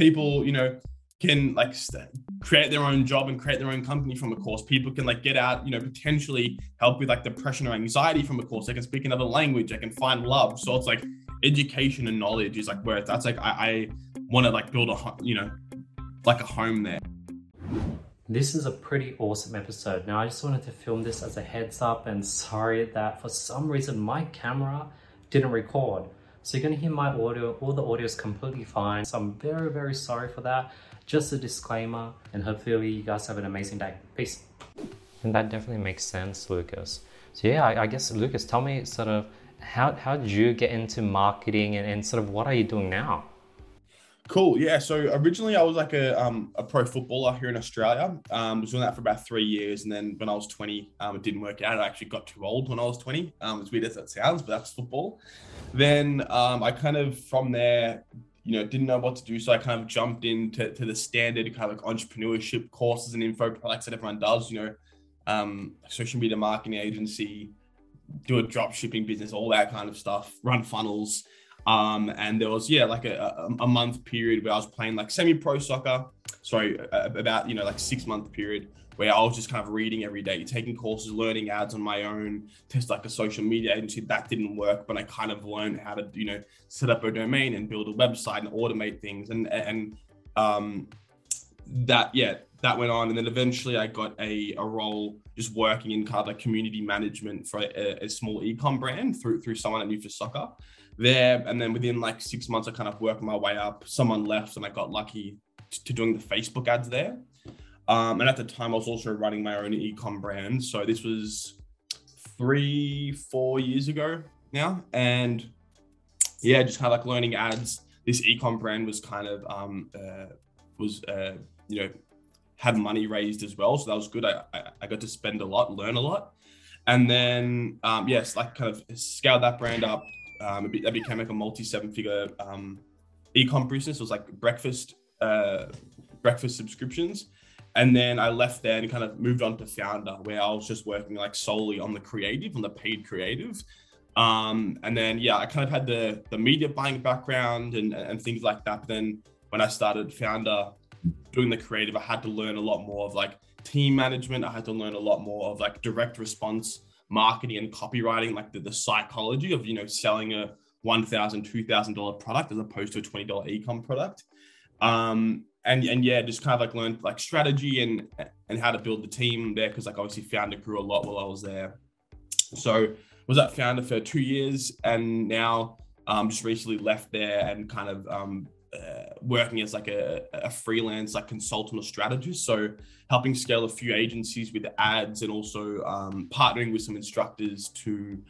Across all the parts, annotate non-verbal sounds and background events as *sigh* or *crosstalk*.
people, you know, can like st- create their own job and create their own company from a course. People can like get out, you know, potentially help with like depression or anxiety from a course. They can speak another language. They can find love. So it's like education and knowledge is like where that's like I, I want to like build a you know like a home there. This is a pretty awesome episode. Now I just wanted to film this as a heads up and sorry that for some reason my camera didn't record. So you're gonna hear my audio, all the audio is completely fine. So I'm very, very sorry for that. Just a disclaimer, and hopefully you guys have an amazing day. Peace. And that definitely makes sense, Lucas. So yeah, I, I guess Lucas, tell me sort of how how did you get into marketing and, and sort of what are you doing now? Cool. Yeah. So originally I was like a, um, a pro footballer here in Australia. Um, was doing that for about three years. And then when I was 20, um, it didn't work out. I actually got too old when I was 20. Um, as weird as that sounds, but that's football. Then um, I kind of from there, you know, didn't know what to do. So I kind of jumped into to the standard kind of like entrepreneurship courses and info products that everyone does, you know, um, social media marketing agency, do a drop shipping business, all that kind of stuff, run funnels. Um, and there was yeah like a, a, a month period where I was playing like semi-pro soccer. Sorry, about you know like six month period where I was just kind of reading every day, taking courses, learning ads on my own, test like a social media agency. That didn't work, but I kind of learned how to you know set up a domain and build a website and automate things and and um, that yeah that went on and then eventually i got a, a role just working in kind of like community management for a, a small ecom brand through through someone i knew for soccer there. And then within like six months, I kind of worked my way up. Someone left, and I got lucky to doing the Facebook ads there. Um, and at the time, I was also running my own ecom brand. So this was three, four years ago now. And yeah, just kind of like learning ads. This ecom brand was kind of um, uh, was uh, you know had money raised as well, so that was good. I, I, I got to spend a lot, learn a lot, and then um, yes, like kind of scaled that brand up, um, that became like a multi seven figure um, ecom business. It was like breakfast uh, breakfast subscriptions. And then I left there and kind of moved on to Foundr, where I was just working like solely on the creative, on the paid creative. Um, and then yeah, I kind of had the the media buying background and and things like that. But then when I started Foundr, doing the creative, I had to learn a lot more of like team management. I had to learn a lot more of like direct response marketing and copywriting, like the, the psychology of, you know, selling a $1,000, $2,000 product as opposed to a $20 ecom product. Um, and, and yeah, just kind of like learned like strategy and, and how to build the team there. Cause like obviously Foundr grew a lot while I was there. So was that Foundr for two years and now um, just recently left there and kind of um, uh, working as like a, a, freelance like consultant or strategist. So helping scale a few agencies with ads and also um, partnering with some instructors to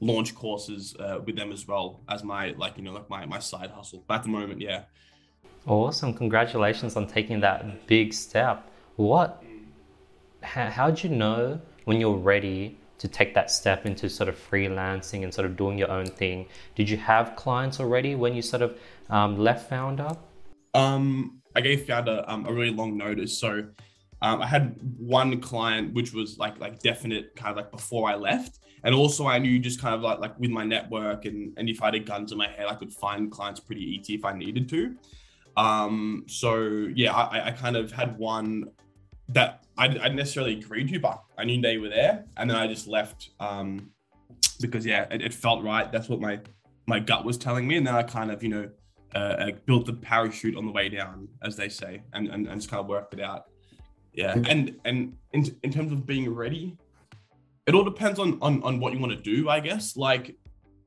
launch courses uh, with them as well as my like you know like my, my side hustle. But at the moment yeah. Awesome. Congratulations on taking that big step. What how, how'd you know when you're ready to take that step into sort of freelancing and sort of doing your own thing did you have clients already when you sort of um, left Foundr? Um, I gave Foundr um, a really long notice. So um, I had one client which was like like definite kind of like before I left. And also I knew just kind of like like with my network and and if I had a gun to my head, I could find clients pretty easy if I needed to. Um, so yeah, I, I kind of had one that I, I didn't necessarily agreed to, but I knew they were there, and then I just left um, because yeah, it, it felt right. That's what my my gut was telling me, and then I kind of you know uh, uh, built the parachute on the way down, as they say, and, and, and just kind of worked it out. Yeah, and and in, in terms of being ready, it all depends on, on on what you want to do, I guess. Like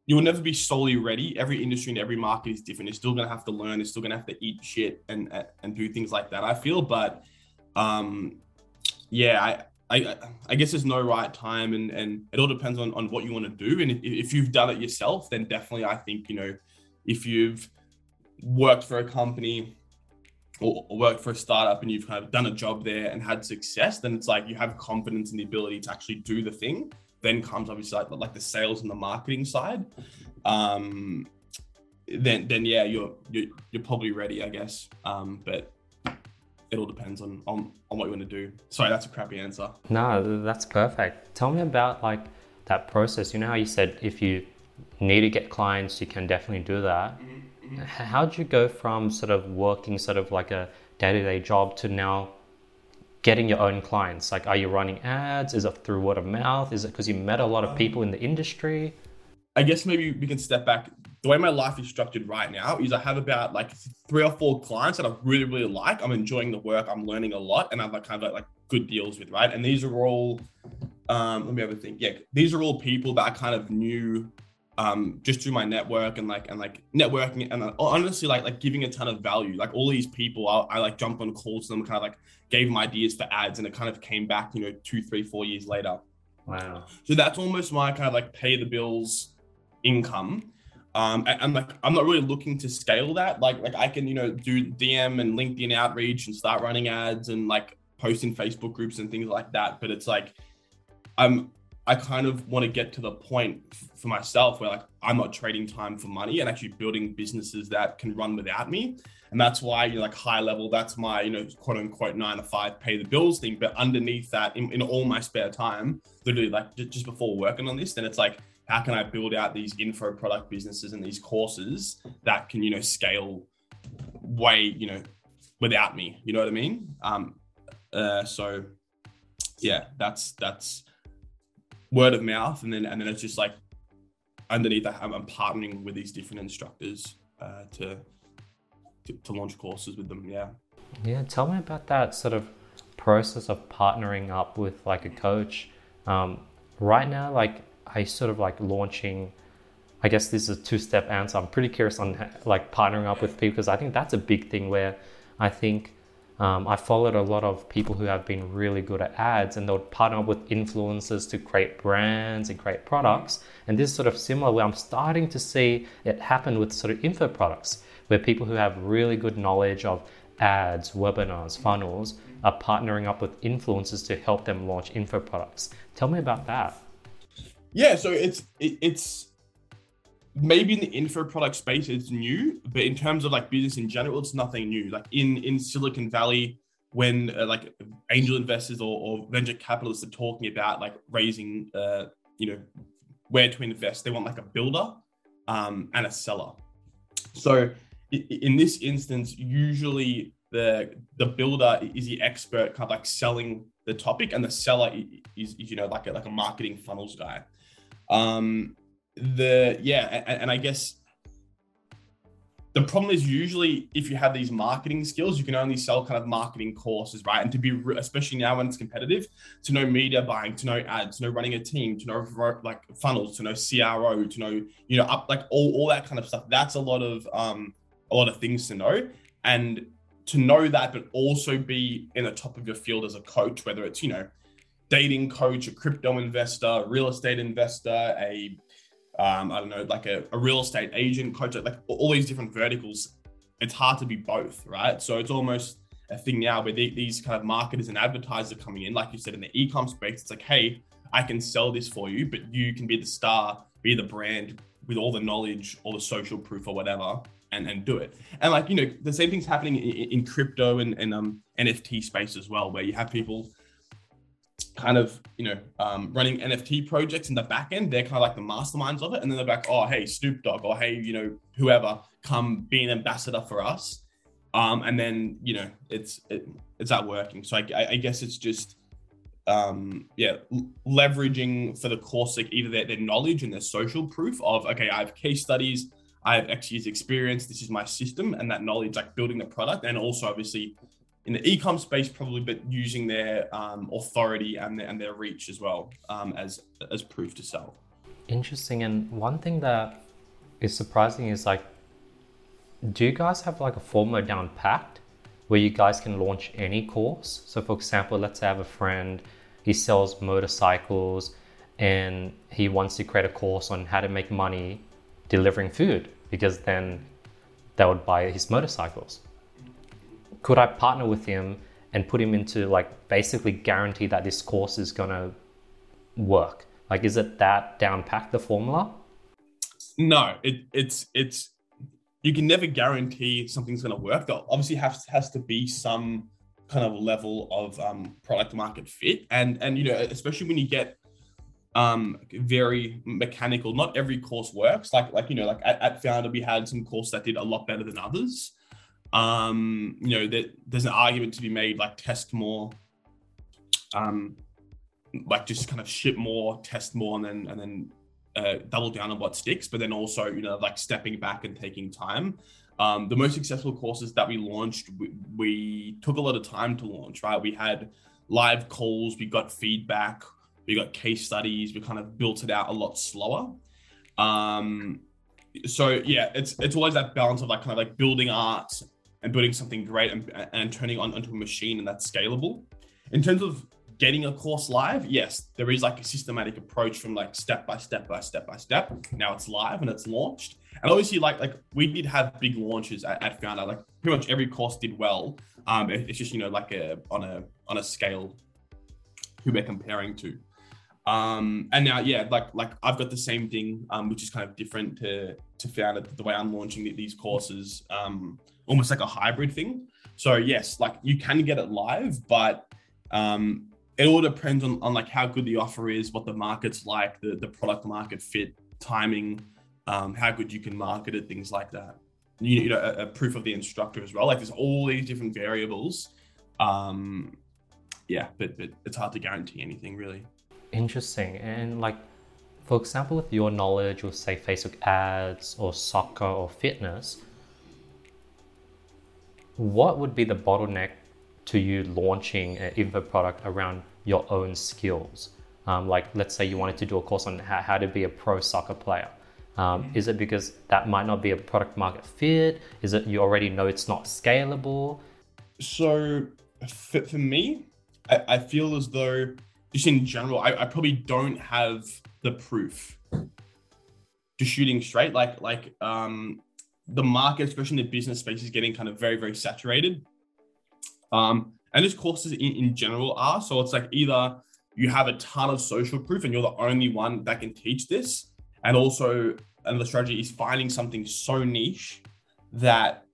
you will never be solely ready. Every industry and every market is different. You're still gonna have to learn. You're still gonna have to eat shit and and do things like that. I feel, but um, yeah, I. I, I guess there's no right time and, and it all depends on, on what you want to do. And if, you've done it yourself, then definitely I think, you know, if you've worked for a company or, worked for a startup and you've kind of done a job there and had success, then it's like you have confidence in the ability to actually do the thing. Then comes obviously like, like the sales and the marketing side. Um, then then yeah, you're you're, you're probably ready, I guess. Um, but it all depends on, on on what you want to do. Sorry, that's a crappy answer. No, that's perfect. Tell me about like that process. You know how you said if you need to get clients, you can definitely do that. Mm-hmm how did you go from sort of working sort of like a day-to-day job to now getting your own clients? Like, are you running ads? Is it through word of mouth? Is it because you met a lot of people in the industry? I guess maybe we can step back. The way my life is structured right now is I have about like three or four clients that I really, really like. I'm enjoying the work. I'm learning a lot, and I've like kind of like, good deals with, right? And these are all, um, let me have a think. Yeah, these are all people that I kind of knew um just through my network and like and like networking and uh, honestly like like giving a ton of value like all these people I, I like jumped on calls to them kind of like gave them ideas for ads and it kind of came back you know two three four years later wow so that's almost my kind of like pay the bills income um and, and like i'm not really looking to scale that like like i can you know do dm and linkedin outreach and start running ads and like posting facebook groups and things like that but it's like i'm I kind of want to get to the point for myself where like I'm not trading time for money and actually building businesses that can run without me. And that's why, you know, like high level, that's my, you know, quote unquote nine to five pay the bills thing. But underneath that, in, in all my spare time, literally like just before working on this, then it's like, how can I build out these info product businesses and these courses that can, you know, scale way, you know, without me? You know what I mean? Um, uh, so yeah, that's, that's, word of mouth, and then and then it's just like underneath that, I'm, I'm partnering with these different instructors uh, to, to to launch courses with them. Yeah. Yeah. Tell me about that sort of process of partnering up with like a coach. Um, right now, like I sort of like launching. I guess this is a two-step answer. I'm pretty curious on like partnering up with people because I think that's a big thing where I think um, I followed a lot of people who have been really good at ads and they'll partner up with influencers to create brands and create products. And this is sort of similar where I'm starting to see it happen with sort of info products where people who have really good knowledge of ads, webinars, funnels are partnering up with influencers to help them launch info products. Tell me about that. Yeah, so it's it, it's maybe in the info product space it's new but in terms of like business in general it's nothing new. Like in in silicon valley when uh, like angel investors or, or, venture capitalists are talking about like raising uh you know where to invest they want like a builder um and a seller. So in this instance usually the the builder is the expert kind of like selling the topic and the seller is, is you know like a, like a marketing funnels guy um the yeah, and, and I guess the problem is usually if you have these marketing skills, you can only sell kind of marketing courses, right? And to be especially now when it's competitive, to know media buying, to know ads, to know running a team, to know like funnels, to know CRO, to know you know up like all all that kind of stuff. That's a lot of um a lot of things to know, and to know that, but also be in the top of your field as a coach, whether it's you know dating coach, a crypto investor, real estate investor, a um, I don't know, like a, a real estate agent, coach, like all these different verticals. It's hard to be both, right? So it's almost a thing now where they, these kind of marketers and advertisers are coming in, like you said, in the e-com space. It's like, hey, I can sell this for you, but you can be the star, be the brand with all the knowledge, all the social proof or whatever, and, and do it. And like, you know, the same thing's happening in, in crypto and, and um, NFT space as well, where you have people kind of you know um, running NFT projects in the back end. They're kind of like the masterminds of it, and then they're like, oh hey Snoop Dogg or hey you know whoever come be an ambassador for us, um, and then you know it's it, it's not working. So I, I guess it's just um, yeah leveraging for the course like either their, their knowledge and their social proof of okay I have case studies. I have X years experience. This is my system, and that knowledge, like building the product, and also obviously in the e-com space probably but using their um, authority and their, and their reach as well um, as as proof to sell. Interesting. And one thing that is surprising is like do you guys have like a formula down packed where you guys can launch any course? So for example let's say i have a friend he sells motorcycles and he wants to create a course on how to make money delivering food because then they would buy his motorcycles could I partner with him and put him into like basically guarantee that this course is gonna work? Like, is it that down pack the formula? No, it, it's it's you can never guarantee something's gonna work. There obviously has has to be some kind of level of um, product market fit, and and you know especially when you get um, very mechanical. Not every course works. Like like you know, like at, at Foundr, we had some courses that did a lot better than others. Um, you know, that there's an argument to be made like test more, um, like just kind of ship more, test more, and then and then uh, double down on what sticks. But then also, you know, like stepping back and taking time. Um, the most successful courses that we launched, we, we took a lot of time to launch. Right, we had live calls, we got feedback we got case studies. We kind of built it out a lot slower. Um, so yeah, it's it's always that balance of like kind of like building art and building something great and, and turning on onto a machine and that's scalable. In terms of getting a course live, yes, there is like a systematic approach from like step by step by step by step. Now it's live and it's launched. And obviously, like like we did have big launches at, at Foundr. Like pretty much every course did well. Um, it, it's just you know like a on a on a scale who we're comparing to. Um, and now, yeah, like like I've got the same thing, um, which is kind of different to to Foundr the way I'm launching these courses, um, almost like a hybrid thing. So yes, like you can get it live, but um, it all depends on, on like how good the offer is, what the market's like, the the product market fit, timing, um, how good you can market it, things like that. You, you know, a, a proof of the instructor as well. Like there's all these different variables. Um, yeah, but but it's hard to guarantee anything really. Interesting. And like, for example, with your knowledge of say Facebook ads or soccer or fitness, what would be the bottleneck to you launching an info product around your own skills? Um, like, let's say you wanted to do a course on how, how to be a pro soccer player. Um, is it because that might not be a product market fit? Is it you already know it's not scalable? So, for, for me, I, I feel as though just in general, I, I probably don't have the proof to shooting straight. Like like um the market, especially in the business space, is getting kind of very, very saturated. Um, and these courses in, in general are. So it's like either you have a ton of social proof and you're the only one that can teach this. And also, and the strategy is finding something so niche that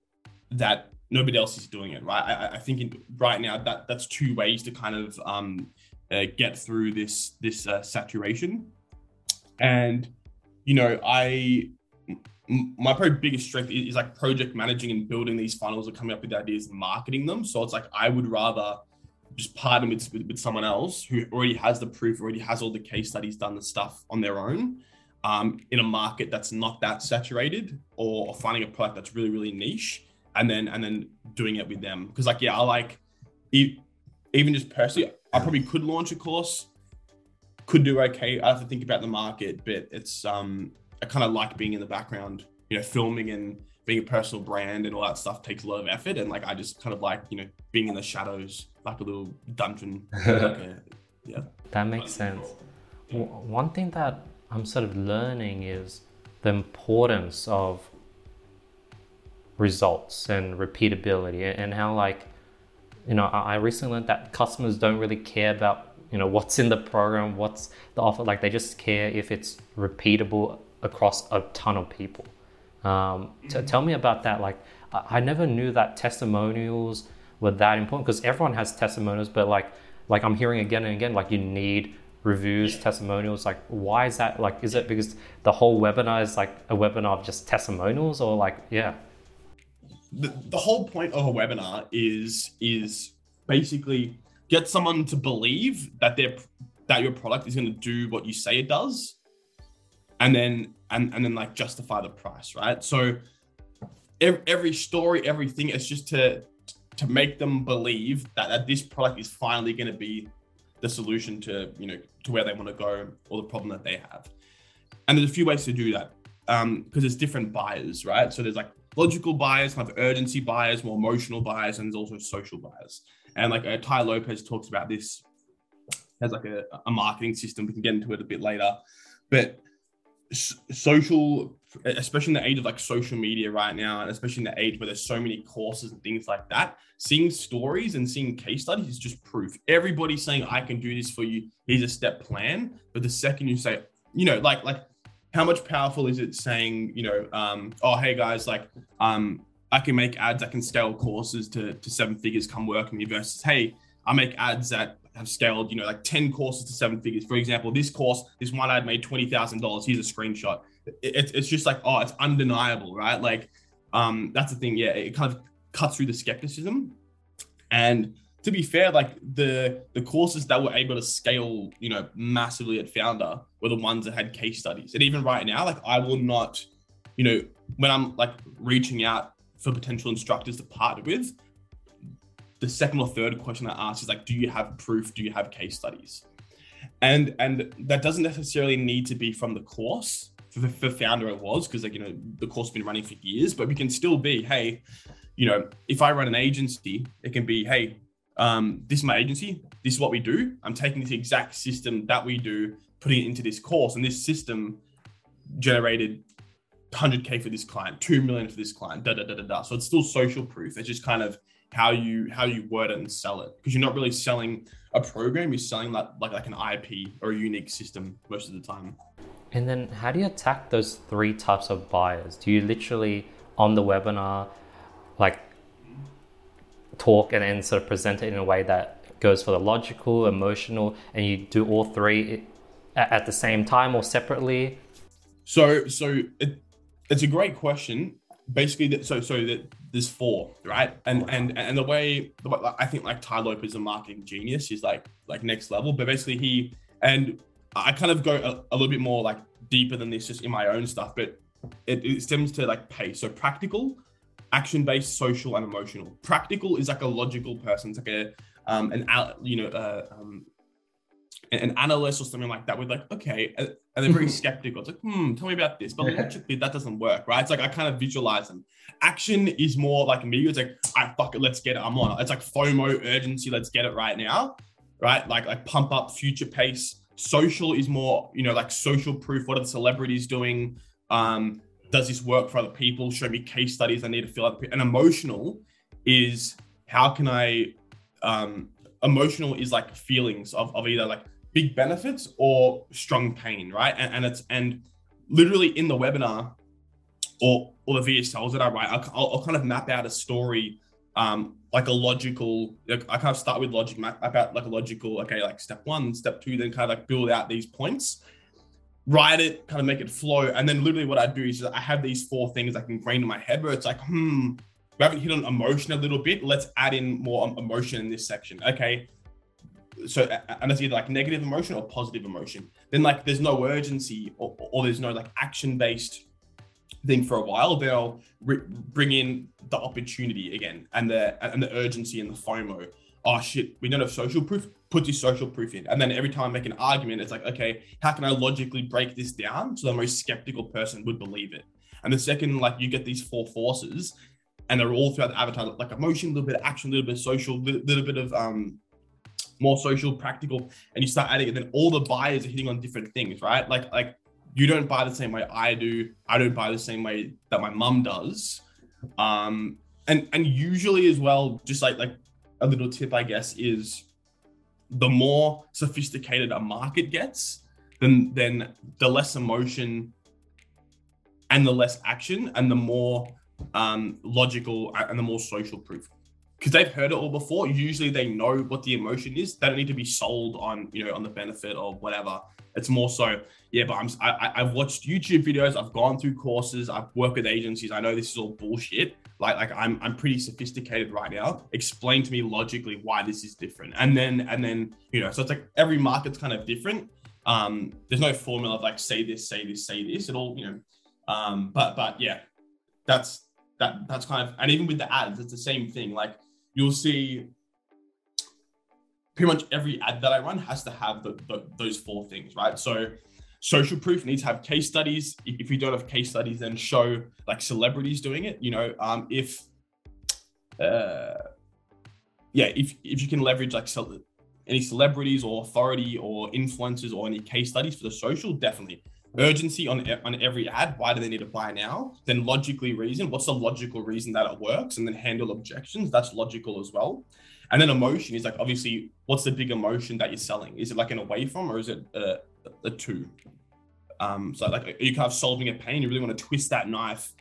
that nobody else is doing it, right? I, I think in, right now that that's two ways to kind of um, uh, get through this this uh, saturation. And you know, I my probably biggest strength is, is, like project managing and building these funnels and coming up with ideas and marketing them. So it's like I would rather just partner with, with, with someone else who already has the proof, already has all the case studies, done the stuff on their own, um, in a market that's not that saturated, or, or finding a product that's really really niche, and then and then doing it with them. Because like yeah, I like even just personally, I probably could launch a course, could do okay. I have to think about the market, but it's um I kind of like being in the background, you know, filming and being a personal brand and all that stuff takes a lot of effort. And like I just kind of like, you know, being in the shadows, like a little dungeon. *laughs* like a, yeah. That makes sense. One thing that I'm sort of learning is the importance of results and repeatability and how like you know, I recently learned that customers don't really care about, you know, what's in the program, what's the offer. Like they just care if it's repeatable across a ton of people. Um, mm-hmm. tell me about that. Like, I, I never knew that testimonials were that important because everyone has testimonials, but like, like I'm hearing again and again, like you need reviews, testimonials. Like, why is that? Like, is it because the whole webinar is like a webinar of just testimonials, or like, yeah? the, the whole point of a webinar is is basically get someone to believe that their that your product is going to do what you say it does and then and and then like justify the price right so every, story everything is just to to make them believe that, that this product is finally going to be the solution to you know to where they want to go or the problem that they have and there's a few ways to do that um because there's different buyers right so there's like logical buyers, kind of urgency buyers, more emotional buyers, and there's also social buyers. And like uh, Tai Lopez talks about this as like a, a marketing system. We can get into it a bit later, but social, especially in the age of like social media right now, and especially in the age where there's so many courses and things like that, seeing stories and seeing case studies is just proof. Everybody's saying, I can do this for you. Here's a step plan. But the second you say, you know, like, like how much powerful is it saying, you know, um, oh, hey guys, like, um, I can make ads, I can scale courses to, to seven figures, come work with me versus, hey, I make ads that have scaled, you know, like 10 courses to seven figures. For example, this course, this one ad made $20,000. Here's a screenshot. It, it's just like, oh, it's undeniable, right? Like, um, that's the thing. Yeah, it kind of cuts through the skepticism. And to be fair, like the the courses that were able to scale, you know, massively at Foundr were the ones that had case studies. And even right now, like I will not, you know, when I'm like reaching out for potential instructors to partner with, the second or third question I ask is like, do you have proof? Do you have case studies? And and that doesn't necessarily need to be from the course. For, for Foundr, it was because like you know the course has been running for years, but we can still be, hey, you know, if I run an agency, it can be, hey, um, this is my agency. This is what we do. I'm taking this exact system that we do, putting it into this course, and this system generated 100k for this client, two million for this client, da da da da da. So it's still social proof. It's just kind of how you how you word it and sell it because you're not really selling a program. You're selling like like like an IP or a unique system most of the time. And then how do you attack those three types of buyers? Do you literally on the webinar like talk and then sort of present it in a way that goes for the logical, emotional, and you do all three at the same time or separately? So, so it, it's a great question. Basically, so so that there's four, right? And and and the way I think like Tai Lopez is a marketing genius. He's like like next level. But basically, he and I kind of go a, a little bit more like deeper than this, just in my own stuff. But it, it stems to like pace. So practical, action based, social, and emotional. Practical is like a logical person. It's like a um, an you know uh, um, an analyst or something like that. With like, okay, and they're very *laughs* skeptical. It's like, hmm, tell me about this. But logically, that doesn't work, right? It's like I kind of visualize them. Action is more like me. It's like, I fuck it, let's get it. I'm on. It's like FOMO, urgency. Let's get it right now, right? Like like pump up, future pace. Social is more, you know, like social proof. What are the celebrities doing? Um, does this work for other people? Show me case studies. I need to feel like and emotional is how can I um emotional is like feelings of, of either like big benefits or strong pain, right? And, and it's and literally in the webinar or or the VSLs that I write, I'll, I'll, kind of map out a story, um, like a logical. Like I kind of start with logic, map out like a logical. Okay, like step one, step two, then kind of like build out these points write it, kind of make it flow. And then literally what I do is I have these four things I can ingrained in my head where it's like, hmm, we haven't hit on emotion a little bit. Let's add in more emotion in this section. Okay. So, and it's either like negative emotion or positive emotion. Then like there's no urgency or, or there's no like action based thing for a while. They'll re- bring in the opportunity again and the and the urgency and the FOMO. Oh shit, we don't have social proof put this social proof in. And then every time I make an argument, it's like, okay, how can I logically break this down so the most skeptical person would believe it? And the second, like you get these four forces, and they're all throughout the avatar, like emotion, a little bit of action, a little bit of social, a little bit of um more social, practical, and you start adding it, then all the buyers are hitting on different things, right? Like like you don't buy the same way I do. I don't buy the same way that my mum does. Um and and usually as well, just like like a little tip, I guess, is the more sophisticated a market gets, then then the less emotion and the less action and the more um, logical and the more social proof because they've heard it all before usually they know what the emotion is they don't need to be sold on you know on the benefit or whatever it's more so yeah but i'm I, i've watched youtube videos i've gone through courses i've worked with agencies i know this is all bullshit like like I'm I'm pretty sophisticated right now. Explain to me logically why this is different. And then and then you know, so it's like every market's kind of different. Um, there's no formula of like say this, say this, say this. It all, you know, um, but but yeah, that's that that's kind of and even with the ads, it's the same thing. Like you'll see pretty much every ad that I run has to have the, the, those four things, right? So social proof needs to have case studies. If you don't have case studies, then show like celebrities doing it. You know, um, if uh, yeah, if if you can leverage like any celebrities or authority or influencers or any case studies for the social, definitely. Urgency on on every ad. Why do they need to buy now? Then logically reason. What's the logical reason that it works? And then handle objections. That's logical as well. And then emotion is like obviously, what's the big emotion that you're selling? Is it like an away from, or is it a, a two? Um, so like you kind of solving a pain, you really want to twist that knife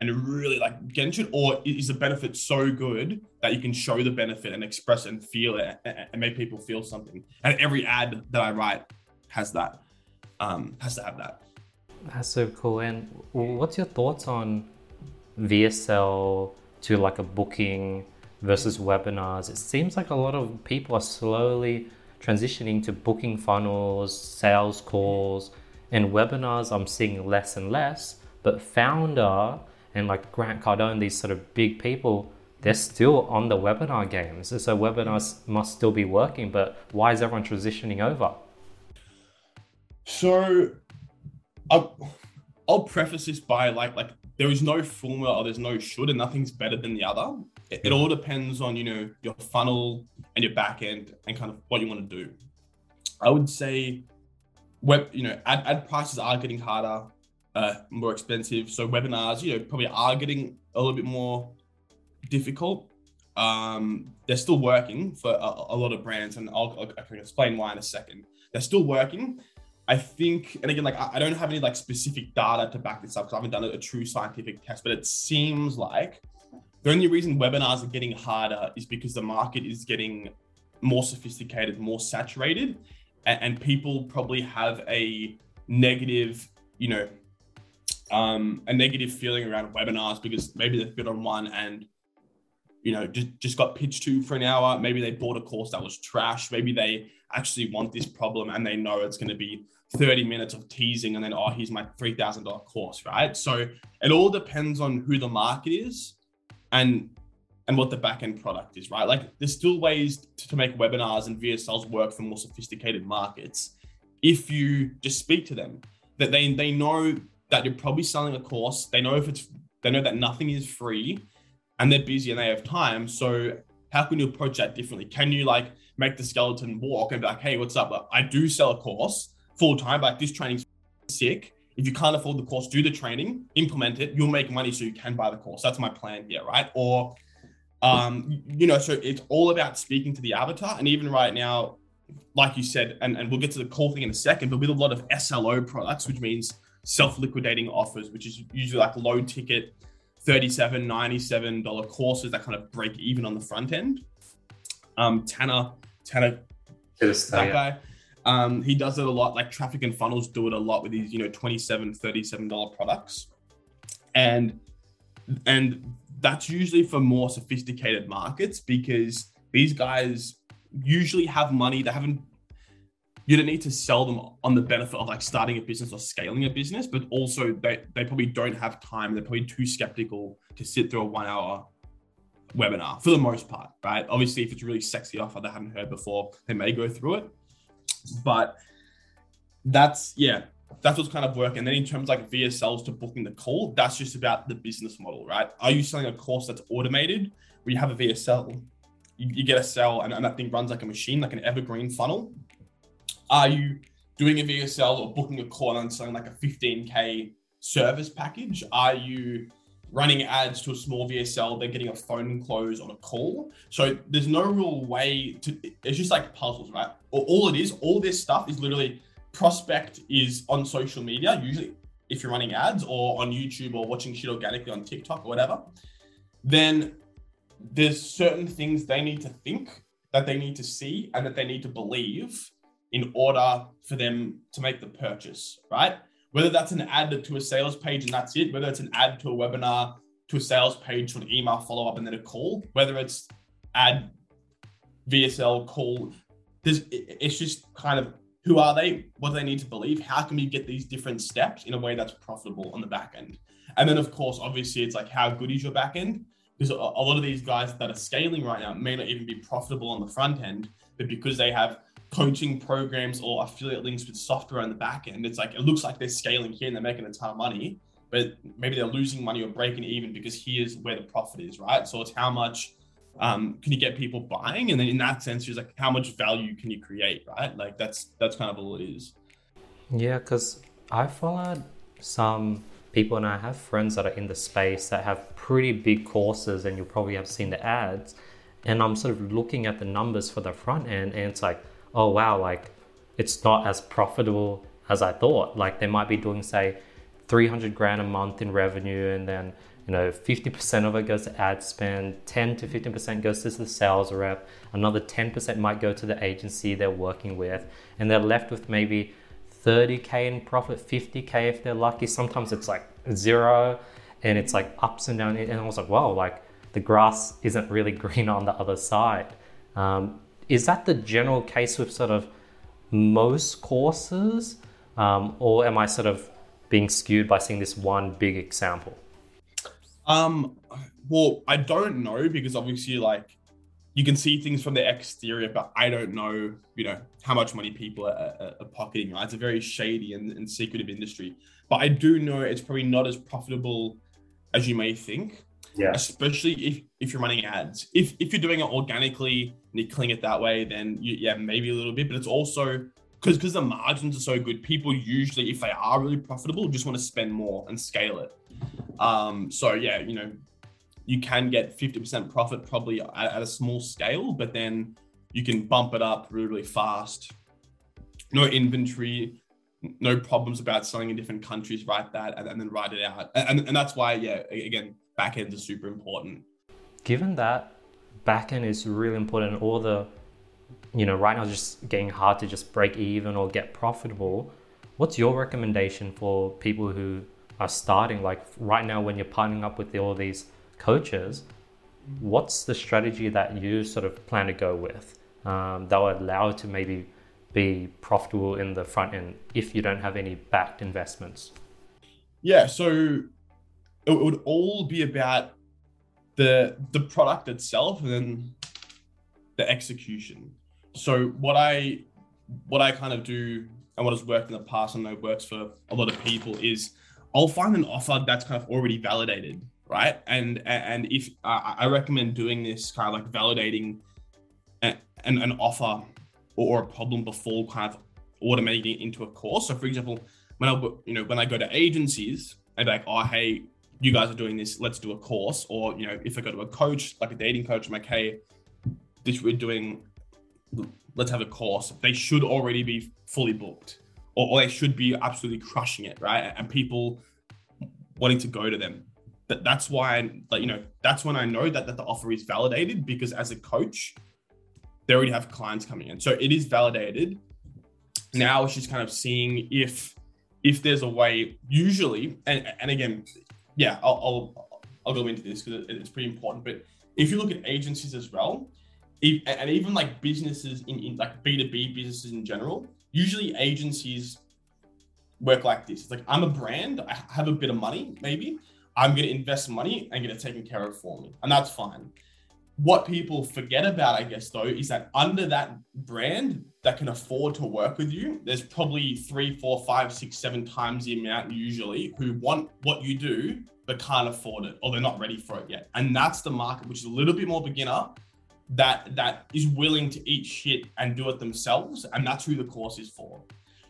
and really like get into it, or is the benefit so good that you can show the benefit and express and feel it and make people feel something? And every ad that I write has that, um, has to have that. That's so cool. And what's your thoughts on VSL to like a booking versus webinars? It seems like a lot of people are slowly transitioning to booking funnels, sales calls, and webinars. I'm seeing less and less, but Foundr and like Grant Cardone, these sort of big people, they're still on the webinar games. So webinars must still be working, but why is everyone transitioning over? So I'll, I'll preface this by like like there is no formula or there's no should and nothing's better than the other. It, it all depends on you know your funnel and your back end and kind of what you want to do. I would say web you know ad, ad prices are getting harder uh, more expensive. So webinars, you know, probably are getting a little bit more difficult. Um, they're still working for a, a lot of brands, and I'll, I can explain why in a second. They're still working. I think, and again, like I, I don't have any like specific data to back this up because I haven't done a, a true scientific test, but it seems like the only reason webinars are getting harder is because the market is getting more sophisticated, more saturated, and, and people probably have a negative, you know, um, a negative feeling around webinars because maybe they've been on one and you know just just got pitched to for an hour. Maybe they bought a course that was trash. Maybe they actually want this problem and they know it's going to be 30 minutes of teasing and then oh here's my $3000 course right so it all depends on who the market is and and what the back end product is right like there's still ways to, to make webinars and vsls work for more sophisticated markets if you just speak to them that they they know that you're probably selling a course. They know if it's they know that nothing is free and they're busy and they have time. So how can you approach that differently? Can you like make the skeleton walk and be like, hey, what's up? I do sell a course full time, but this training's sick. If you can't afford the course, do the training, implement it. You'll make money so you can buy the course. That's my plan here, right? Or, um, you know, so it's all about speaking to the avatar. And even right now, like you said, and, and we'll get to the cool thing in a second, but with a lot of SLO products, which means self-liquidating offers, which is usually like low ticket, $37, $97 courses that kind of break even on the front end. Um, Tanner, Tanner, that guy, um, he does it a lot. Like traffic and funnels do it a lot with these, you know, $27, $37 products. And, and that's usually for more sophisticated markets because these guys usually have money. They haven't you don't need to sell them on the benefit of like starting a business or scaling a business, but also they, they probably don't have time. They're probably too skeptical to sit through a one hour webinar for the most part, right? Obviously, if it's a really sexy offer they haven't heard before, they may go through it. But that's, yeah, that's what's kind of working. And then in terms like VSLs to booking the call, that's just about the business model, right? Are you selling a course that's automated where you have a VSL, you, you get a sell, and, and that thing runs like a machine, like an evergreen funnel? Are you doing a VSL or booking a call and selling like a 15K service package? Are you running ads to a small VSL, they're getting a phone close on a call. So there's no real way to, it's just like puzzles, right? All it is, all this stuff is literally prospect is on social media, usually if you're running ads or on YouTube or watching shit organically on TikTok or whatever, then there's certain things they need to think that they need to see and that they need to believe in order for them to make the purchase, right? Whether that's an ad to a sales page and that's it, whether it's an ad to a webinar, to a sales page, to an email follow up, and then a call, whether it's ad, VSL, call, there's, it's just kind of who are they? What do they need to believe? How can we get these different steps in a way that's profitable on the back end? And then, of course, obviously, it's like how good is your back end? Because a lot of these guys that are scaling right now may not even be profitable on the front end, but because they have coaching programs or affiliate links with software on the back end. It's like it looks like they're scaling here and they're making a ton of money, but maybe they're losing money or breaking even because here's where the profit is, right? So it's how much um, can you get people buying, and then in that sense, it's like how much value can you create, right? Like that's that's kind of all it is. Yeah, because I followed some people and I have friends that are in the space that have pretty big courses, and you probably have seen the ads. And I'm sort of looking at the numbers for the front end, and it's like oh wow, like it's not as profitable as I thought. Like they might be doing say 300 grand a month in revenue and then you know, 50% of it goes to ad spend, 10 to 15% goes to the sales rep, another 10% might go to the agency they're working with, and they're left with maybe 30k in profit, 50k if they're lucky. Sometimes it's like zero and it's like ups and downs. And I was like, wow, like the grass isn't really *laughs* green on the other side. Um, is that the general case with sort of most courses? Um, or am I sort of being skewed by seeing this one big example? Um, well, I don't know because obviously, like, you can see things from the exterior, but I don't know, you know, how much money people are, are, are pocketing. It's a very shady and, and, secretive industry. But I do know it's probably not as profitable as you may think. Yeah. Especially if, if you're running ads. If if you're doing it organically and you're it that way, then you, yeah, maybe a little bit. But it's also because because the margins are so good, people usually, if they are really profitable, just want to spend more and scale it. Um, so yeah, you know, you can get 50% profit probably at, at, a small scale, but then you can bump it up really, really fast. No inventory, no problems about selling in different countries, write that and, and then write it out. And, and that's why, yeah, again, backends are super important. Given that backend is really important, and all the, you know, right now it's just getting hard to just break even or get profitable. What's your recommendation for people who are starting like right now when you're partnering up with all these coaches what's the strategy that you sort of plan to go with um, that will allow to maybe be profitable in the front end if you don't have any backed investments yeah so it would all be about the the product itself and then the execution so what i what i kind of do and what has worked in the past and I know works for a lot of people is I'll find an offer that's kind of already validated, right? And and if I recommend doing this kind of like validating an, an offer or a problem before kind of automating it into a course. So for example, when I you know when I go to agencies, be like, oh hey, you guys are doing this, let's do a course. Or you know, if I go to a coach, like a dating coach, I'm like, hey, this we're doing, let's have a course. They should already be fully booked or, or they should be absolutely crushing it, right? And people wanting to go to them. But that's why, like, you know, that's when I know that, that the offer is validated because as a coach, they already have clients coming in. So it is validated. Now it's just kind of seeing if if there's a way. Usually, and and again, yeah, I'll I'll, I'll go into this because it's pretty important. But if you look at agencies as well, and even like businesses in, in like B2B businesses in general, usually agencies work like this. It's like I'm a brand, I have a bit of money, maybe. I'm gonna invest money and get it taken care of for me. And that's fine. What people forget about, I guess, though, is that under that brand that can afford to work with you, there's probably three, four, five, six, seven times the amount usually who want what you do but can't afford it or they're not ready for it yet. And that's the market, which is a little bit more beginner that that is willing to eat shit and do it themselves and that's who the course is for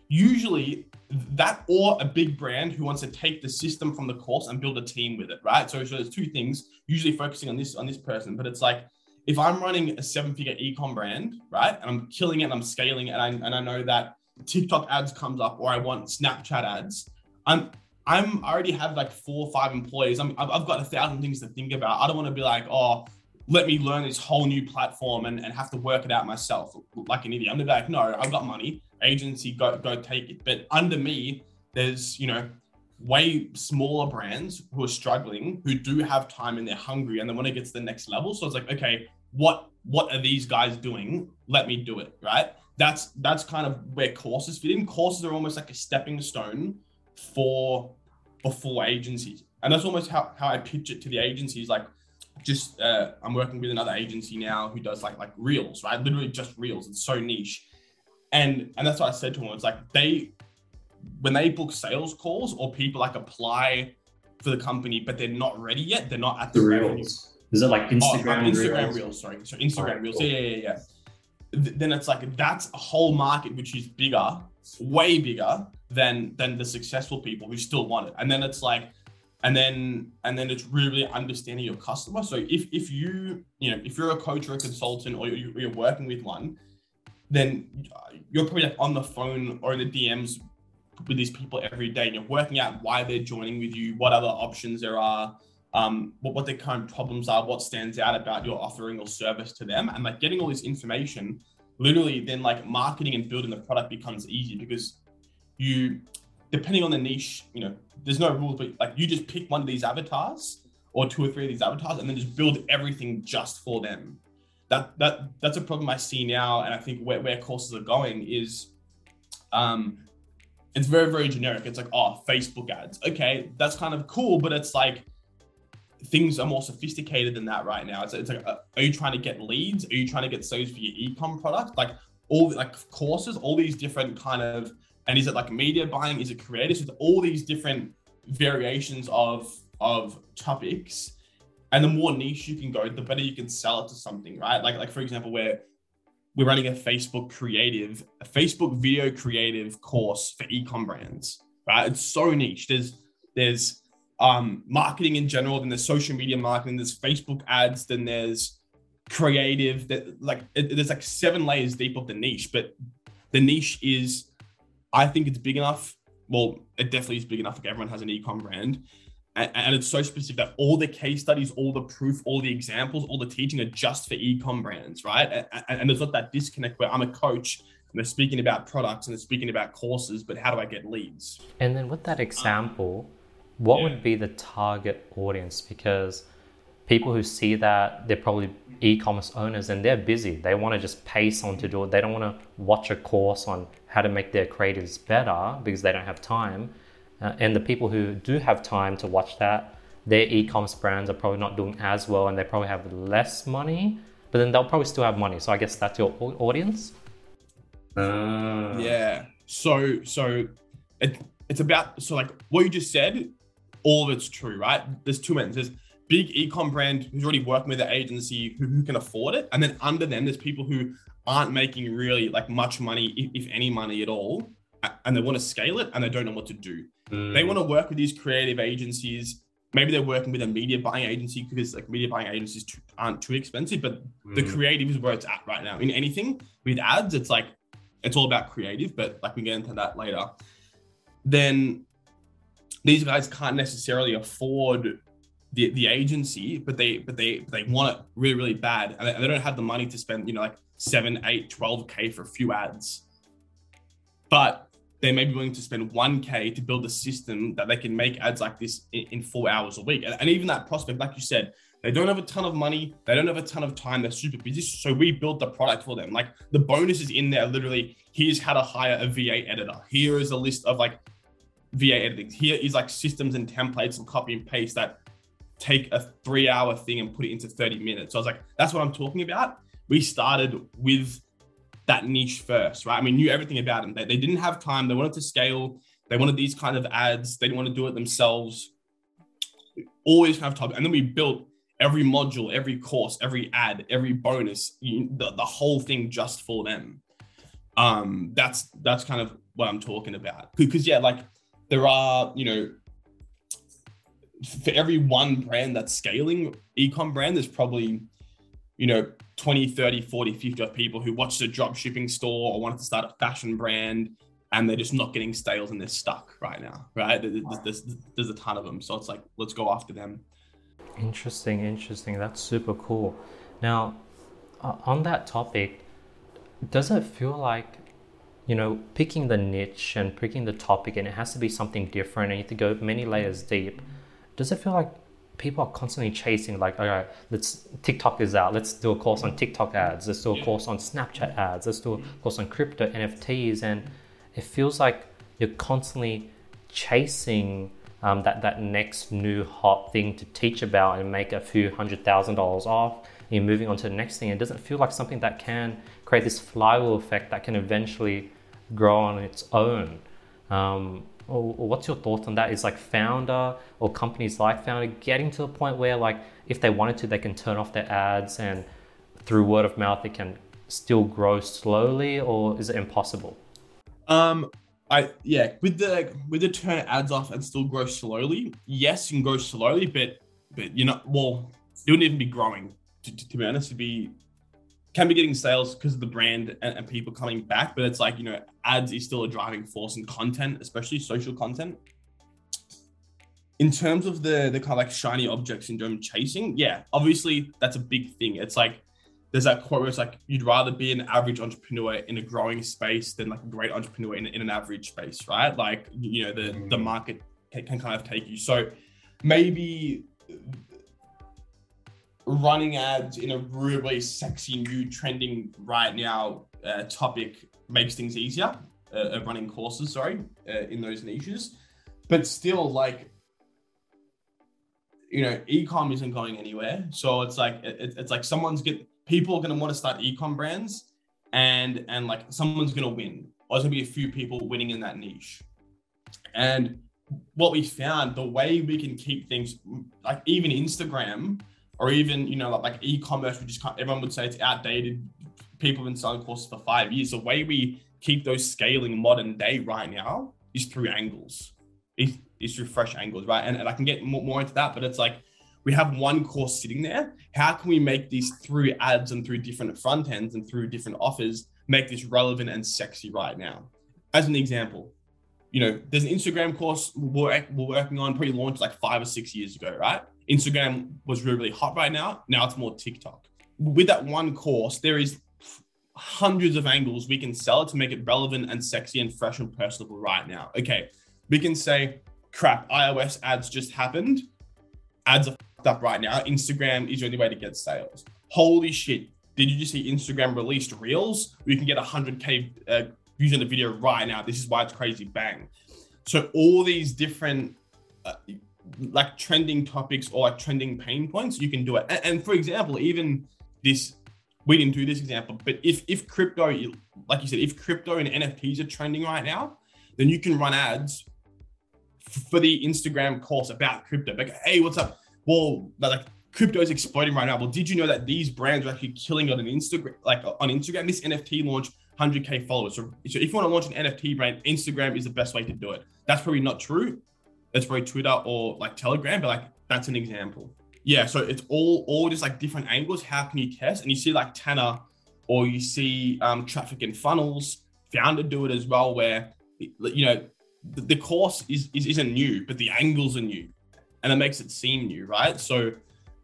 usually that or a big brand who wants to take the system from the course and build a team with it right so, so there's two things usually focusing on this on this person but it's like if i'm running a seven figure ecom brand right and i'm killing it and i'm scaling it and I, and I know that tiktok ads comes up or i want snapchat ads i'm I'm I already have like four or five employees. I'm, I've got a thousand things to think about. I don't want to be like, oh, let me learn this whole new platform and, and have to work it out myself like an idiot. I'm gonna be like, no, I've got money, agency, go go take it. But under me, there's you know way smaller brands who are struggling, who do have time and they're hungry and they want to get to the next level. So it's like, okay, what what are these guys doing? Let me do it, right? That's that's kind of where courses fit in. Courses are almost like a stepping stone for before agencies. And that's almost how, how I pitch it to the agencies. Like, just uh, I'm working with another agency now who does like like reels, right? Literally just reels. It's so niche, and and that's what I said to them. It's like they when they book sales calls or people like apply for the company, but they're not ready yet. They're not at the, the reels. Is it like Instagram? Oh, Instagram reels? reels? Sorry, so Instagram right, reels. Cool. Yeah, yeah, yeah. Then it's like that's a whole market which is bigger, way bigger than than the successful people who still want it. And then it's like and then and then it's really understanding your customer. So if if you you know if you're a coach or a consultant or you're working with one then you're probably like on the phone or in the dms with these people every day and you're working out why they're joining with you what other options there are um, what, what their current problems are, what stands out about your offering or service to them, and like getting all this information, literally then like marketing and building the product becomes easy because you, depending on the niche, you know, there's no rules, but like you just pick one of these avatars or two or three of these avatars and then just build everything just for them. That that that's a problem I see now, and I think where, where courses are going is um it's very, very generic. It's like, oh, Facebook ads. Okay, that's kind of cool, but it's like things are more sophisticated than that right now. It's, it's like, uh, are you trying to get leads? Are you trying to get sales for your e-com product? Like all like courses, all these different kind of, and is it like media buying? Is it creators? With all these different variations of of topics, and the more niche you can go, the better you can sell it to something, right? Like like for example, where we're running a Facebook creative, a Facebook video creative course for e-com brands, right? It's so niche. There's there's um, marketing in general, then there's social media marketing, there's Facebook ads, then there's creative. That like it, there's like seven layers deep of the niche, but the niche is, I think it's big enough. Well, it definitely is big enough. Like everyone has an e-com brand, and, and it's so specific that all the case studies, all the proof, all the examples, all the teaching are just for e-com brands, right? And, and there's not that disconnect where I'm a coach and they're speaking about products and they're speaking about courses, but how do I get leads? And then with that um, example what yeah. would be the target audience? Because people who see that they're probably e-commerce owners and they're busy. They want to just pay someone to do it. They don't want to watch a course on how to make their creatives better because they don't have time. Uh, and the people who do have time to watch that, their e-commerce brands are probably not doing as well and they probably have less money, but then they'll probably still have money. So I guess that's your audience. Uh. Yeah. So so it, it's about so like what you just said all of it's true, right? There's two ends. There's big ecom brand who's already working with an agency who, who, can afford it, and then under them there's people who aren't making really like much money, if, if any money at all, and they want to scale it and they don't know what to do. Mm. They want to work with these creative agencies. Maybe they're working with a media buying agency because like media buying agencies too, aren't too expensive, but mm. the creative is where it's at right now. In anything with ads, it's like it's all about creative, but like we get into that later. Then these guys can't necessarily afford the, the agency, but they but they they want it really really bad, and they, they don't have the money to spend you know like seven, eight, 12 k for a few ads, but they may be willing to spend 1k to build a system that they can make ads like this in, in four hours a week, and, and even that prospect, like you said, they don't have a ton of money. They don't have a ton of time. They're super busy. So we built the product for them. Like the bonus is in there. Literally, here's how to hire a VA editor. Here is a list of like VA editing. Here is like systems and templates and copy and paste that take a three hour thing and put it into 30 minutes. So I was like, that's what I'm talking about. We started with that niche first, right? I mean, knew everything about them. They, they didn't have time. They wanted to scale. They wanted these kind of ads. They didn't want to do it themselves. Always have time. And then we built every module, every course, every ad, every bonus, the, the whole thing just for them. Um, that's that's kind of what I'm talking about. Because yeah, like there are, you know, for every one brand that's scaling ecom brand, there's probably, you know, 20, 30, 40, 50 of people who watched a drop shipping store or wanted to start a fashion brand and they're just not getting sales and they're stuck right now, right? There's, there's, there's a ton of them. So it's like, let's go after them. Interesting, interesting. That's super cool. Now, uh, on that topic, does it feel like you know, picking the niche and picking the topic, and it has to be something different, and you have to go many layers deep. Does it feel like people are constantly chasing, like, all right, let's TikTok is out, let's do a course on TikTok ads, let's do a course on Snapchat ads, let's do a course on crypto NFTs, and it feels like you're constantly chasing um, that that next new hot thing to teach about and make a few hundred thousand dollars off. You're moving on to the next thing. It doesn't feel like something that can create this flywheel effect that can eventually grow on its own. Um, or, or what's your thoughts on that? Is like Foundr or companies like Foundr getting to the point where like if they wanted to, they can turn off their ads and through word of mouth it can still grow slowly, or is it impossible? Um, I yeah, with the with the turn ads off and still grow slowly. Yes, you can grow slowly, but but you're not. Well, it wouldn't even be growing. To, to, to be honest, it'd be can be getting sales because of the brand and, and, people coming back, but it's like, you know, ads is still a driving force in content, especially social content. in terms of the the kind of like shiny object syndrome chasing, yeah, obviously that's a big thing. It's like there's that quote where it's like you'd rather be an average entrepreneur in a growing space than like a great entrepreneur in, in an average space, right? Like you know the the mm. market can, can kind of take you. So maybe running ads in a really sexy new trending right now uh, topic makes things easier uh, running courses sorry uh, in those niches. But still like you know ecom isn't going anywhere. So it's like it, it's like someone's get people are going to want to start ecom brands and and like someone's going to win. Or there's going to be a few people winning in that niche. And what we found the way we can keep things like even instagram or even you know like, like e-commerce which is everyone would say it's outdated. People have been selling courses for five years. The way we keep those scaling modern day right now is through angles. Is through fresh angles right? And, and i can get more, more into that but it's like we have one course sitting there. How can we make these through ads and through different front ends and through different offers make this relevant and sexy right now? As an example you know there's an instagram course we're, we're working on pre-launched like five or six years ago right Instagram was really, really hot right now. Now it's more TikTok. With that one course, there is hundreds of angles we can sell it to make it relevant and sexy and fresh and personable right now. Okay, we can say, crap, iOS ads just happened. Ads are up right now. Instagram is the only way to get sales. Holy shit. Did you just see Instagram released Reels? We can get 100K uh, views on the video right now. This is why it's crazy. Bang. So all these different uh, like trending topics or like trending pain points, you can do it. And, and, for example, even this, we didn't do this example, but if if crypto, like you said, if crypto and NFTs are trending right now, then you can run ads for the Instagram course about crypto. Like, hey, what's up? Well, like crypto is exploding right now. Well, did you know that these brands are actually killing on Instagram? Like on Instagram, this NFT launched 100k followers. So, so if you want to launch an NFT brand, Instagram is the best way to do it. That's probably not true it's probably Twitter or like Telegram, but like that's an example. Yeah, so it's all all just like different angles. How can you test? And you see like Tanner, or you see um, traffic and funnels founder do it as well, where you know the, the course is, is isn't new, but the angles are new, and it makes it seem new, right? So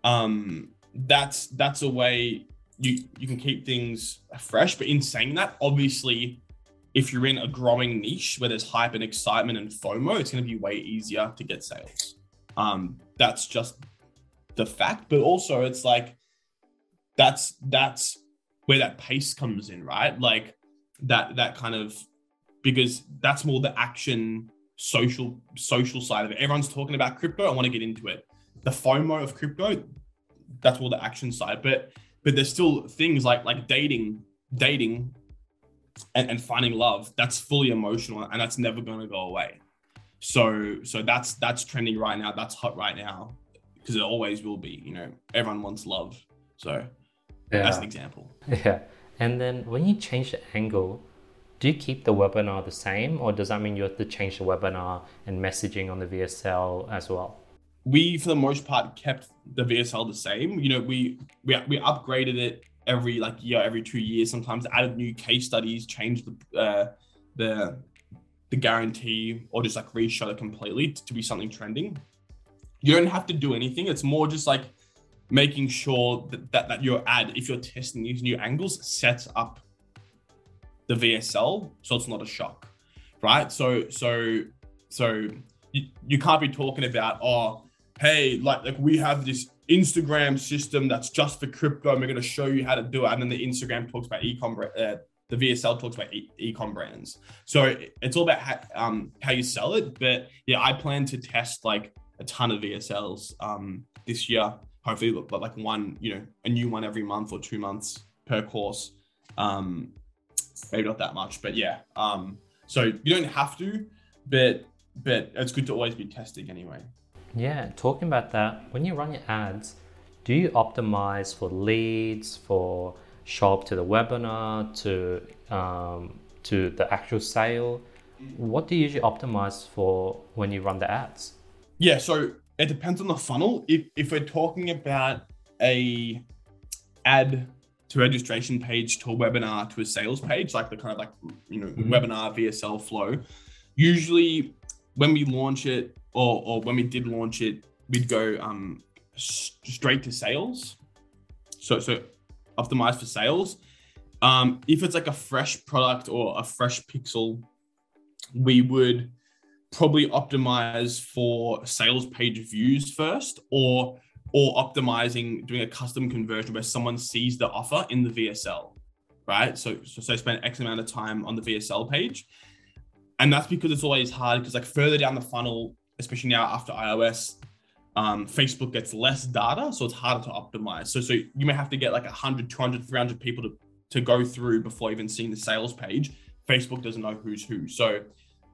um, that's that's a way you you can keep things fresh. But in saying that, obviously if you're in a growing niche where there's hype and excitement and FOMO, it's going to be way easier to get sales. Um, that's just the fact. But also, it's like that's that's where that pace comes in, right? Like that that kind of because that's more the action social social side of it. Everyone's talking about crypto. I want to get into it. The FOMO of crypto, that's all the action side. But but there's still things like like dating dating and, and finding love that's fully emotional and that's never going to go away. So so that's that's trending right now that's hot right now because it always will be you know everyone wants love. So yeah. that's an example. Yeah. And then when you change the angle do you keep the webinar the same or does that mean you have to change the webinar and messaging on the vsl as well? We for the most part kept the vsl the same. You know we we, we upgraded it every like year, every two years. Sometimes added new case studies, changed the uh, the the guarantee, or just like reshot it completely to be something trending. You don't have to do anything. It's more just like making sure that, that, that your ad, if you're testing these new angles, sets up the VSL so it's not a shock, right? So so so you, you can't be talking about oh hey like like we have this Instagram system that's just for crypto, and we're going to show you how to do it. And then the Instagram talks about e-com, uh, the VSL talks about e- com brands. So it's all about how, um, how you sell it. But yeah, I plan to test like a ton of VSLs um, this year. Hopefully, but like one, you know, a new one every month or two months per course. Um, maybe not that much, but yeah. Um, so you don't have to, but but it's good to always be testing anyway. Yeah, talking about that, when you run your ads, do you optimize for leads, for show up to the webinar, to um, to the actual sale? What do you usually optimize for when you run the ads? Yeah, so it depends on the funnel. If if we're talking about a ad to registration page to a webinar to a sales page, like the kind of like you know mm-hmm. webinar VSL flow, usually when we launch it, or or when we did launch it, we'd go um straight to sales. So so optimize for sales. Um, if it's like a fresh product or a fresh pixel, we would probably optimize for sales page views first or or optimizing doing a custom conversion where someone sees the offer in the VSL, right? So so, so spend X amount of time on the VSL page. And that's because it's always hard because like further down the funnel, especially now after iOS, um, Facebook gets less data, so it's harder to optimize. So, so you may have to get like 100, 200, 300 people to, to go through before even seeing the sales page. Facebook doesn't know who's who. So,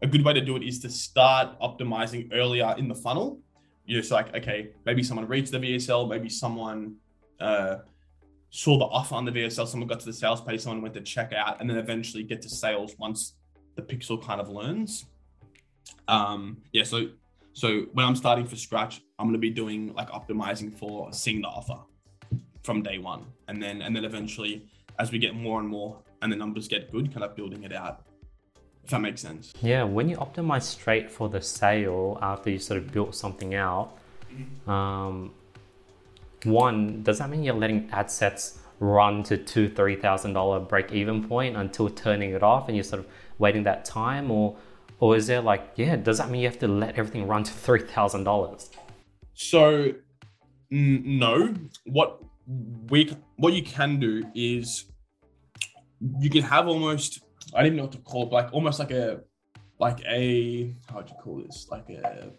a good way to do it is to start optimizing earlier in the funnel. You're just like, okay, maybe someone reads the VSL, maybe someone uh, saw the offer on the VSL, someone got to the sales page, someone went to check out, and then eventually get to sales once the pixel kind of learns. Um, yeah, so so when I'm starting for scratch, I'm to be doing like optimizing for seeing the offer from day one, and then and then eventually, as we get more and more, and the numbers get good, kind of building it out. If that makes sense. Yeah, when you optimize straight for the sale after you sort of built something out, um, one does that mean you're letting ad sets run to two three thousand dollar break even point until turning it off, and you're sort of waiting that time, or or is there like, yeah, does that mean you have to let everything run to $3,000? So, no. What we what you can do is you can have almost I don't even know what to call it, like almost like a like a how do you call this? Like a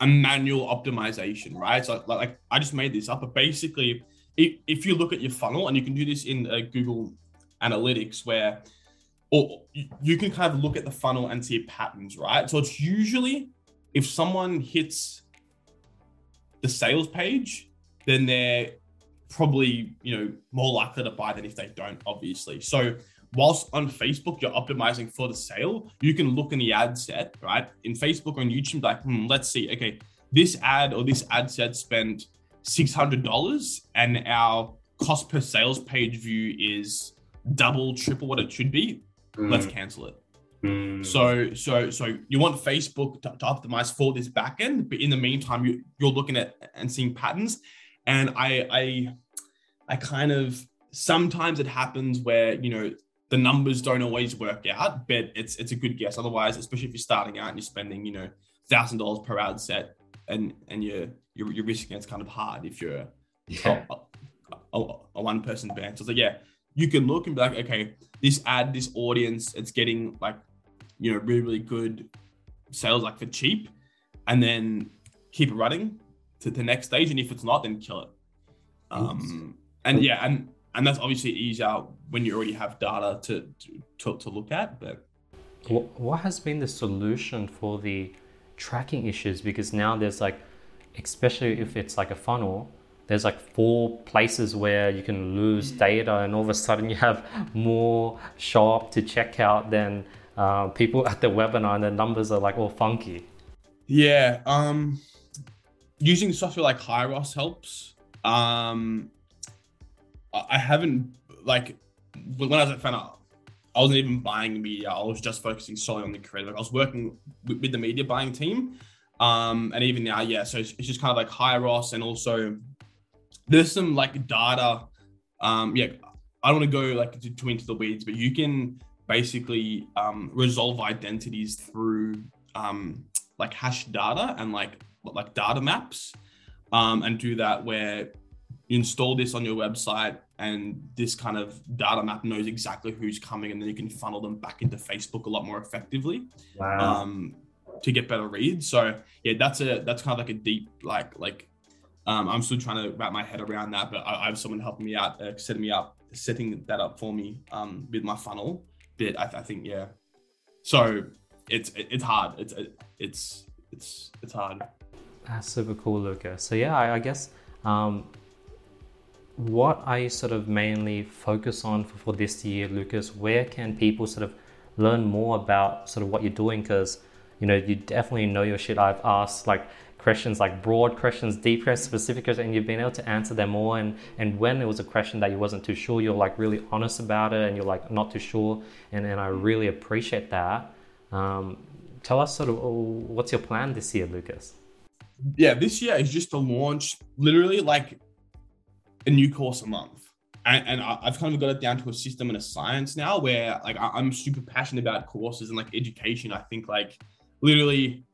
a manual optimization, right? So like, like I just made this up, but basically, if, if you look at your funnel, and you can do this in uh, Google Analytics, where or you can kind of look at the funnel and see patterns, right? So it's usually if someone hits the sales page, then they're probably you know more likely to buy than if they don't, obviously. So whilst on Facebook you're optimizing for the sale, you can look in the ad set, right? In Facebook or on YouTube, like, hmm, let's see, okay, this ad or this ad set spent six hundred dollars, and our cost per sales page view is double, triple what it should be mm. let's cancel it. Mm. So, so, so you want Facebook to, to, optimize for this backend, but in the meantime, you, you're looking at and seeing patterns. And I, I, I kind of sometimes it happens where you know the numbers don't always work out, but it's it's a good guess. Otherwise, especially if you're starting out and you're spending you know thousand dollars per ad set, and and you're you're, you're risking it's kind of hard if you're yeah. a, a, a one person band. So, like, yeah, you can look and be like, okay, this ad, this audience, it's getting like, you know, really, really good sales like for cheap, and then keep it running to the next stage. And if it's not, then kill it. Um, and yeah, and and that's obviously easier when you already have data to to, to look at. But what has been the solution for the tracking issues? Because now there's like, especially if it's like a funnel, there's like four places where you can lose data and all of a sudden you have more show up to check out than uh, people *laughs* at the webinar and the numbers are like all funky yeah um using software like Hyros helps um i haven't like when i was at Foundr, I wasn't even buying media. I was just focusing solely on the creative. Like I was working with, with the media buying team, um, and even now, yeah. So it's, it's just kind of like Hyros and also there's some like data. Um, yeah, I don't want to go like too, into the weeds, but you can basically um, resolve identities through um, like hash data and like like data maps, um, and do that where you install this on your website and this kind of data map knows exactly who's coming and then you can funnel them back into facebook a lot more effectively wow. um, to get better reads so yeah that's a that's kind of like a deep like like um, I'm still trying to wrap my head around that, but I, I have someone helping me out, uh, setting me up, setting that up for me um, with my funnel. But I, I think yeah, so it's it's hard. It's it's it's it's hard. That's super cool, Luca. So yeah, I, I guess um, what I sort of mainly focus on for, for this year, Lucas, where can people sort of learn more about sort of what you're doing? Because you know you definitely know your shit. I've asked like questions like broad questions, deep questions, specific questions, and you've been able to answer them all. And and when it was a question that you wasn't too sure, you're like really honest about it, and you're like not too sure. And and I really appreciate that. Um, tell us sort of oh, what's your plan this year, Lucas? Yeah, this year is just to launch literally like a new course a month. And, and I've kind of got it down to a system and a science now where like I'm super passionate about courses and like education. I think like literally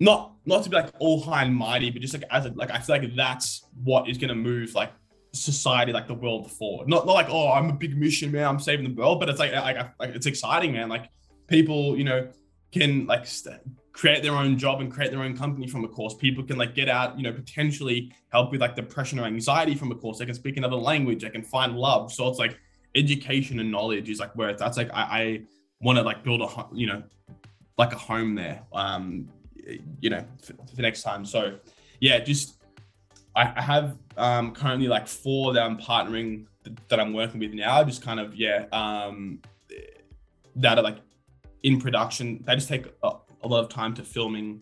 not not to be like all high and mighty, but just like as a, like I feel like that's what is gonna move like society, like the world forward. Not not like oh I'm a big mission man, I'm saving the world, but it's like like, like it's exciting man. Like people you know can like st- create their own job and create their own company from a course. People can like get out, you know, potentially help with like depression or anxiety from a course. They can speak another language. They can find love. So it's like education and knowledge is like where that's like I, I want to like build a you know like a home there. Um, you know, for, for next time. So yeah, just I, I have um currently like four that I'm partnering that I'm working with now. Just kind of yeah, um, that are like in production. They just take a, a lot of time to filming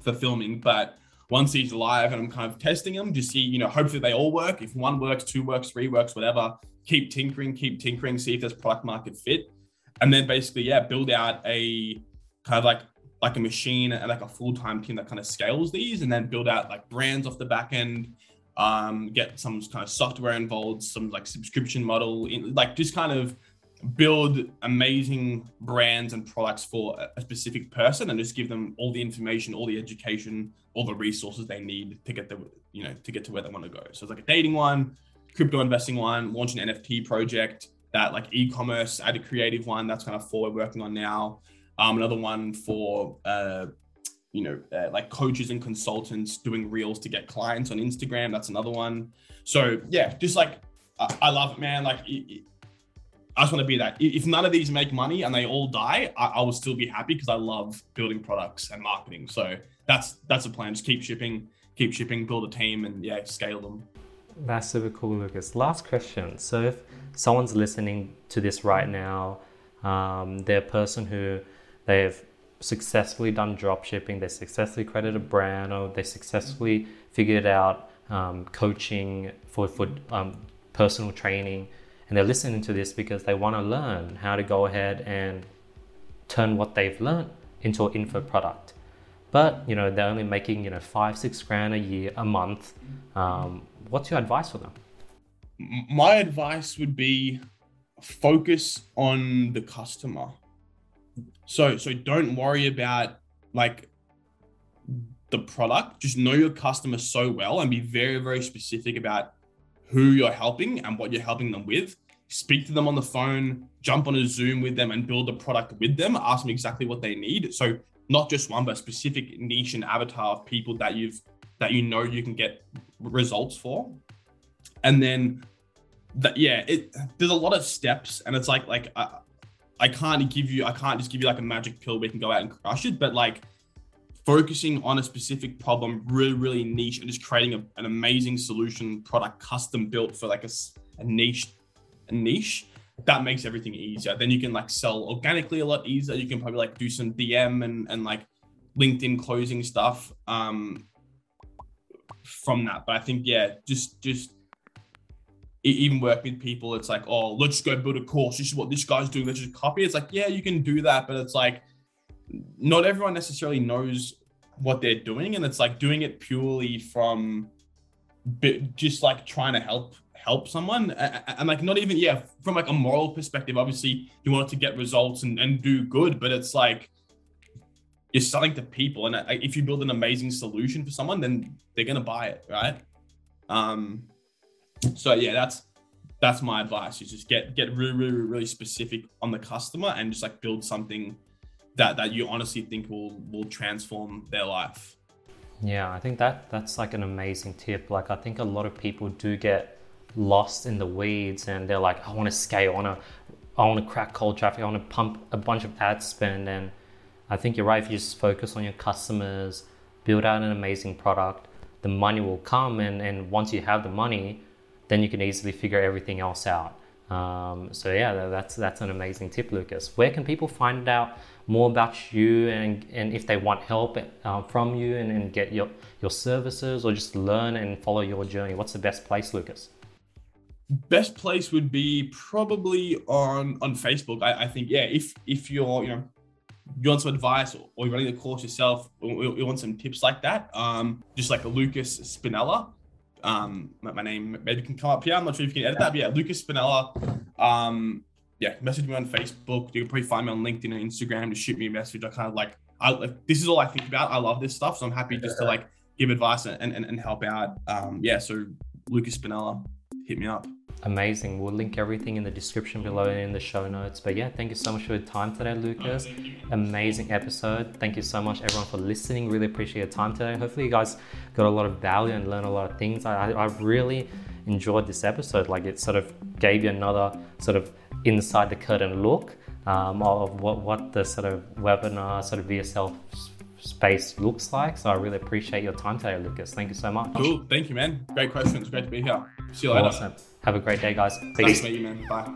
for filming, but once he's live and I'm kind of testing them, just see, you know, hopefully they all work. If one works, two works, three works, whatever, keep tinkering, keep tinkering, see if there's product market fit. And then basically, yeah, build out a kind of like like a machine and like a full-time team that kind of scales these and then build out like brands off the back end um, get some kind of software involved some like subscription model in, like just kind of build amazing brands and products for a specific person and just give them all the information all the education all the resources they need to get the you know to get to where they want to go. So it's like a dating one crypto investing one launch an nft project that like e-commerce ad a creative one that's kind of four we're working on now um, another one for uh, you know uh, like coaches and consultants doing reels to get clients on Instagram. That's another one. So yeah, just like I, I love it, man. Like. It, it, I just want to be that. If none of these make money and they all die, I, I will still be happy because I love building products and marketing. So that's that's the plan. Just keep shipping, keep shipping, build a team, and yeah, scale them. That's super cool, Lucas. Last question. So if someone's listening to this right now, um, they're a person who they've successfully done drop shipping, they successfully created a brand, or they successfully figured out um, coaching for, for um, personal training. And they're listening to this because they want to learn how to go ahead and turn what they've learned into an info product. But you know they're only making you know five six grand a year a month. Um, what's your advice for them? My advice would be focus on the customer so so don't worry about like the product. Just know your customer so well and be very, very specific about who you're helping and what you're helping them with. Speak to them on the phone, jump on a Zoom with them and build a product with them. Ask them exactly what they need. So not just one, but specific niche and avatar of people that you've that you know you can get results for. And then that yeah, it there's a lot of steps and it's like like uh, I can't give you, I can't just give you like a magic pill you can go out and crush it, but like focusing on a specific problem, really, really niche, and just creating a, an amazing solution product custom built for like a, a niche, a niche that makes everything easier. Then you can like sell organically a lot easier. You can probably like do some DM and and like LinkedIn closing stuff um from that. But I think yeah, just just even work with people, it's like, oh, let's go build a course. This is what this guy's doing. Let's just copy. It's like, yeah, you can do that, but it's like, not everyone necessarily knows what they're doing, and it's like doing it purely from just like trying to help help someone and like not even yeah from like a moral perspective obviously you want to get results and, and do good but it's like you're selling to people and if you build an amazing solution for someone then they're gonna buy it right um so yeah, that's that's my advice. Is just get get really really really specific on the customer and just like build something that that you honestly think will will transform their life. Yeah, I think that that's like an amazing tip. Like I think a lot of people do get lost in the weeds and they're like, I want to scale, I want to, I want to crack cold traffic, I want to pump a bunch of ad spend. And I think you're right. If you just focus on your customers, build out an amazing product, the money will come. And, and once you have the money, then you can easily figure everything else out. Um, so yeah, that's that's an amazing tip, Lucas. Where can people find out more about you and, and if they want help uh, from you and, and get your, your services or just learn and follow your journey? What's the best place, Lucas? Best place would be probably on on Facebook. I, I think yeah, if if you're you know you want some advice or you're running the course yourself, or you want some tips like that, um, just like Lucas Spinella. Um, my name maybe can come up here. I'm not sure if you can edit that, but yeah, Lucas Spinella. Um, yeah, message me on Facebook. You can probably find me on LinkedIn and Instagram. to shoot me a message. I kind of like, I like, this is all I think about. I love this stuff, so I'm happy just to like give advice and, and, and help out. Um, yeah, so Lucas Spinella, hit me up. Amazing. We'll link everything in the description below and in the show notes. But yeah, thank you so much for your time today, Lucas. Amazing episode. Thank you so much, everyone, for listening. Really appreciate your time today. Hopefully, you guys got a lot of value and learned a lot of things. I, I really enjoyed this episode. Like, it sort of gave you another sort of inside the curtain look um, of what, what the sort of webinar, sort of VSL space looks like. So I really appreciate your time today, Lucas. Thank you so much. Cool. Thank you, man. Great questions. Great to be here. See you later. Awesome. Have a great day, guys. Peace. Nice to meet you, man. Bye.